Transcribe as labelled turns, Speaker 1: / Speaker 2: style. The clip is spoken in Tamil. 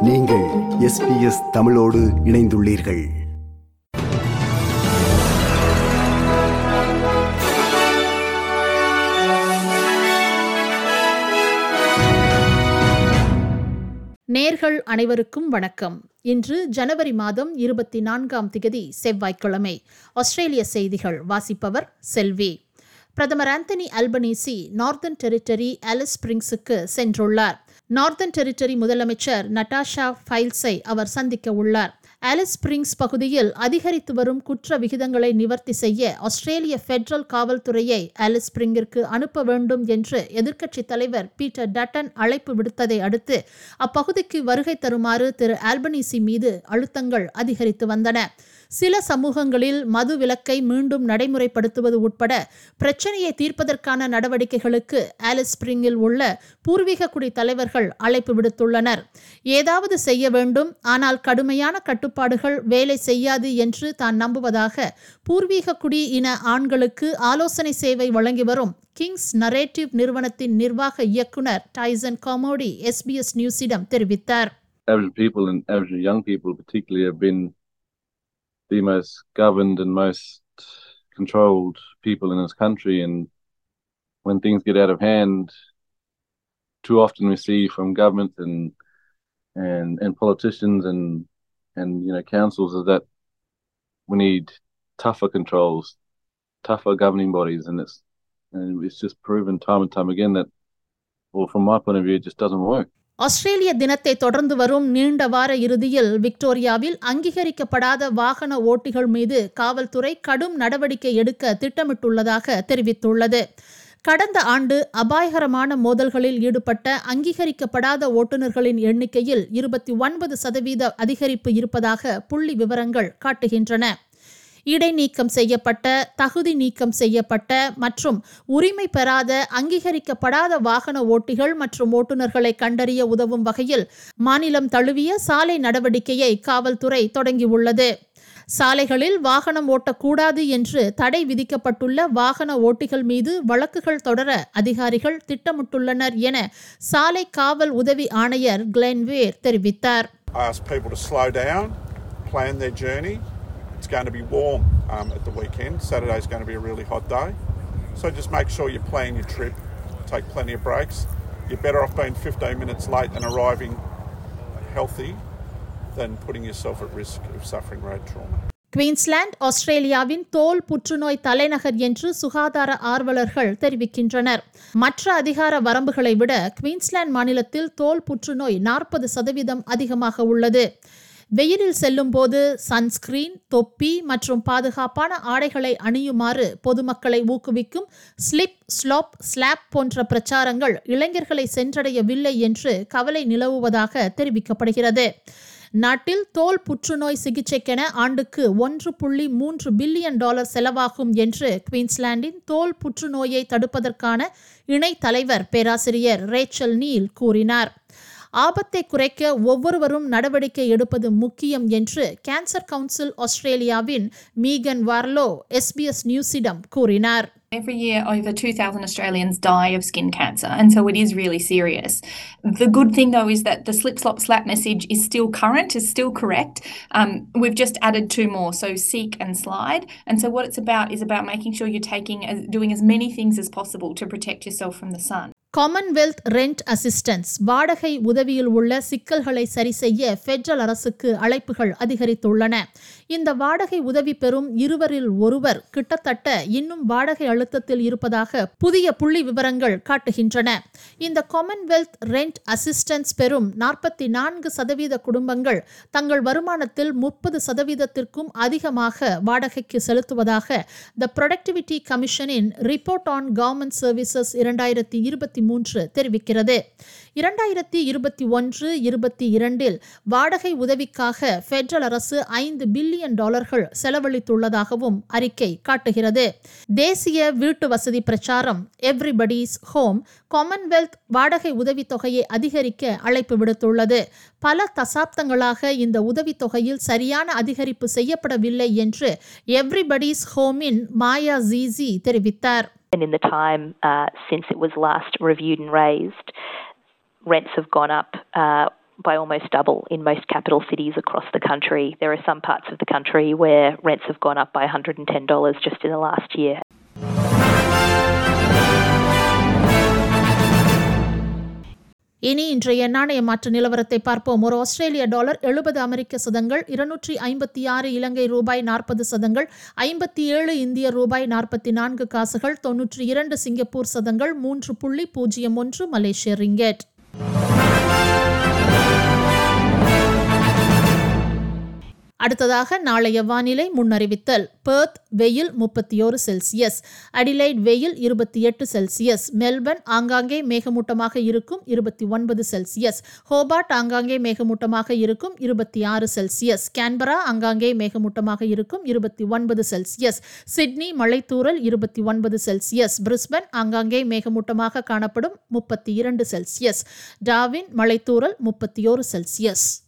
Speaker 1: நீங்கள் எஸ்பிஎஸ் தமிழோடு இணைந்துள்ளீர்கள்.
Speaker 2: நேர்கள் அனைவருக்கும் வணக்கம். இன்று ஜனவரி மாதம் இருபத்தி நான்காம் திகதி செவ்வாய்க்கிழமை. ஆஸ்திரேலிய செய்திகள் வாசிப்பவர் செல்வி. பிரதமர் Anthony Albanese Northern Territory Alice ஸ்பிரிங்ஸுக்கு சென்றுள்ளார். நார்தன் டெரிட்டரி முதலமைச்சர் நட்டாஷா ஃபைல்ஸை அவர் சந்திக்க உள்ளார். ஆலிஸ் ஸ்பிரிங்ஸ் பகுதியில் அதிகரித்து வரும் குற்ற விகிதங்களை நிவர்த்தி செய்ய ஆஸ்திரேலிய பெடரல் காவல்துறையை ஆலிஸ் ஸ்பிரிங்கிற்கு அனுப்ப வேண்டும் என்று எதிர்க்கட்சித் தலைவர் பீட்டர் டட்டன் அழைப்பு விடுத்ததை அடுத்து அப்பகுதிக்கு வருகை தருமாறு திரு ஆல்பனீசி மீது அழுத்தங்கள் அதிகரித்து வந்தன. சில சமூகங்களில் மது விலக்கை மீண்டும் நடைமுறைப்படுத்துவது உட்பட பிரச்சனையை தீர்ப்பதற்கான நடவடிக்கைகளுக்கு ஆலிஸ் ஸ்பிரிங்கில் உள்ள பூர்வீக குடி தலைவர்கள் அழைப்பு விடுத்துள்ளனர். ஏதாவது செய்ய வேண்டும் ஆனால் கடுமையான கட்டுப்பாடுகள் வேலை செய்யாது என்று தான் நம்புவதாக பூர்வீக குடி இன ஆண்களுக்கு ஆலோசனை சேவை வழங்கி வரும் கிங்ஸ் நரேட்டிவ் நிறுவனத்தின் நிர்வாக இயக்குனர் டைசன் காமோடி எஸ்பிஎஸ் நியூஸிடம் தெரிவித்தார்.
Speaker 3: Aboriginal people and Aboriginal young people, particularly, have been the most governed and most controlled people in this country. And when things get out of hand, too often we see from government and and and politicians and and you know councils is that we need tougher controls, tougher governing bodies, and it's and it's just proven time and time again that, well, from my point of view, it just doesn't work.
Speaker 2: ஆஸ்திரேலிய தினத்தை தொடர்ந்து வரும் நீண்ட வார இறுதியில் விக்டோரியாவில் அங்கீகரிக்கப்படாத வாகன ஓட்டிகள் மீது காவல்துறை கடும் நடவடிக்கை எடுக்க திட்டமிட்டுள்ளதாக தெரிவித்துள்ளது. கடந்த ஆண்டு அபாயகரமான மோதல்களில் ஈடுபட்ட அங்கீகரிக்கப்படாத ஓட்டுநர்களின் எண்ணிக்கையில் இருபத்தி ஒன்பது சதவீத அதிகரிப்பு இருப்பதாக புள்ளி விவரங்கள் காட்டுகின்றன. இடைநீக்கம் செய்யப்பட்ட தகுதி நீக்கம் செய்யப்பட்ட மற்றும் உரிமை பெறாத அங்கீகரிக்கப்படாத வாகன ஓட்டிகள் மற்றும் ஓட்டுநர்களை கண்டறிய உதவும் வகையில் மாநிலம் தழுவிய சாலை நடவடிக்கையை காவல்துறை தொடங்கியுள்ளது சாலைகளில் வாகனம் ஓட்டக்கூடாது என்று தடை விதிக்கப்பட்டுள்ள வாகன ஓட்டிகள் மீது வழக்குகள் தொடர அதிகாரிகள் திட்டமிட்டுள்ளனர் என சாலை காவல் உதவி ஆணையர் கிளென்வேர் தெரிவித்தார்
Speaker 4: I ask people to slow down, plan their journey. It's going to be warm um, at the weekend. Saturday's going to be a really hot day. So just make sure you plan your trip, take plenty of breaks. You're better off being 15 minutes late and arriving healthy than putting yourself at risk of suffering road trauma.
Speaker 2: Queensland ஆஸ்திரேலியாவின் தோல் புற்றுநோய் தலைநகர் என்று சுகாதார ஆர்வலர்கள் தெரிவிக்கின்றனர் மற்ற அதிகார வரம்புகளை விட குயின்ஸ்லாந்து மாநிலத்தில் தோல் புற்றுநோய் நாற்பது சதவீதம் அதிகமாக உள்ளது வெயிலில் செல்லும் போது சன்ஸ்கிரீன் தொப்பி மற்றும் பாதுகாப்பான ஆடைகளை அணியுமாறு பொதுமக்களை ஊக்குவிக்கும் ஸ்லிப் ஸ்லாப் ஸ்லாப் போன்ற பிரச்சாரங்கள் இளைஞர்களை சென்றடையவில்லை என்று கவலை நிலவுவதாக தெரிவிக்கப்படுகிறது. நாட்டில் தோல் புற்றுநோய் சிகிச்சைக்கென ஆண்டுக்கு ஒன்று புள்ளி மூன்று பில்லியன் டாலர் செலவாகும் என்று குயின்ஸ்லாண்டின் தோல் புற்றுநோயை தடுப்பதற்கான இணை தலைவர் பேராசிரியர் ரேச்சல் நீல் கூறினார். ஆபத்தை குறைக்க ஒவ்வொருவரும் நடவடிக்கை எடுப்பது முக்கியம் என்று கேன்சர் கவுன்சில் ஆஸ்திரேலியாவின் மீகன் வார்லோ எஸ்பிஎஸ் நியூஸிடம் கூறினார்
Speaker 5: Every year, over 2,000 Australians die of skin cancer, and so it is really serious. The good thing, though, is that the slip, slop, slap message is still current, is still correct. Um, we've just added two more, so seek and slide. And so, what it's about is about making sure you're taking, as, doing as many things as possible to protect yourself from the sun.
Speaker 2: Commonwealth rent assistance வாடகை உதவியில் உள்ள சிக்கல்களை சரி செய்ய பெட்ரல் அரசுக்கு அழைப்புகள் அதிகரித்துள்ளன. இந்த வாடகை உதவி பெறும் இருவரில் ஒருவர் கிட்டத்தட்ட இன்னும் வாடகை அழுத்தத்தில் இருப்பதாக புதிய புள்ளி விவரங்கள் காட்டுகின்றன. இந்த காமன்வெல்த் ரெண்ட் அசிஸ்டன்ஸ் பெறும் நாற்பத்தி நான்கு சதவீத குடும்பங்கள் தங்கள் வருமானத்தில் முப்பது சதவீதத்திற்கும் அதிகமாக வாடகைக்கு செலுத்துவதாக த ப்ரொடக்டிவிட்டி கமிஷனின் ரிப்போர்ட் ஆன் கவர்மெண்ட் சர்வீசஸ் இரண்டாயிரத்தி இருபத்தி மூன்று தெரிவிக்கிறது. இரண்டாயிரத்தி இருபத்தி ஒன்று இருபத்தி இரண்டில் வாடகை உதவிக்காக பெட்ரல் அரசு ஐந்து பில்லியன் டாலர்கள் செலவழித்துள்ளதாகவும் அறிக்கை காட்டுகிறது. தேசிய வீட்டு வசதி பிரச்சாரம் எவ்ரிபடிஸ் ஹோம் காமன்வெல்த் வாடகை உதவித்தொகையை அதிகரிக்க அழைப்பு விடுத்துள்ளது. பல தசாப்தங்களாக இந்த உதவித்தொகையில் சரியான அதிகரிப்பு செய்யப்படவில்லை என்று எவ்ரிபடிஸ் ஹோமின் மாயா ஜீசி தெரிவித்தார்.
Speaker 6: And in the time uh, since it was last reviewed and raised, rents have gone up uh, by almost double in most capital cities across the country. There are some parts of the country where rents have gone up by $110 just in the last year.
Speaker 2: இனி இன்றைய நாணய மாற்று நிலவரத்தை பார்ப்போம். ஒரு ஆஸ்திரேலிய டாலர் எழுபது அமெரிக்க சதங்கள் இருநூற்றி ஐம்பத்தி ஆறு இலங்கை ரூபாய் நாற்பது சதங்கள் ஐம்பத்தி ஏழு இந்திய ரூபாய் நாற்பத்தி நான்கு காசுகள் தொன்னூற்றி இரண்டு சிங்கப்பூர் சதங்கள் மூன்று புள்ளி பூஜ்ஜியம் ஒன்று மலேசிய ரிங்கெட். அடுத்ததாக நாளைய வானிலை முன்னறிவித்தல். பெர்த் வெயில் முப்பத்தி ஓரு செல்சியஸ். அடிலைட் வெயில் இருபத்தி எட்டு செல்சியஸ். மெல்பர்ன் ஆங்காங்கே மேகமூட்டமாக இருக்கும் இருபத்தி ஒன்பது செல்சியஸ். ஹோபார்ட் ஆங்காங்கே மேகமூட்டமாக இருக்கும் இருபத்தி ஆறு செல்சியஸ். கேன்பரா ஆங்காங்கே மேகமூட்டமாக இருக்கும் இருபத்தி ஒன்பது செல்சியஸ். சிட்னி மலைத்தூரல் இருபத்தி ஒன்பது செல்சியஸ். பிரிஸ்பன் ஆங்காங்கே மேகமூட்டமாக காணப்படும் முப்பத்தி இரண்டு செல்சியஸ். டாவின் மலைத்தூரல் முப்பத்தி ஓரு செல்சியஸ்.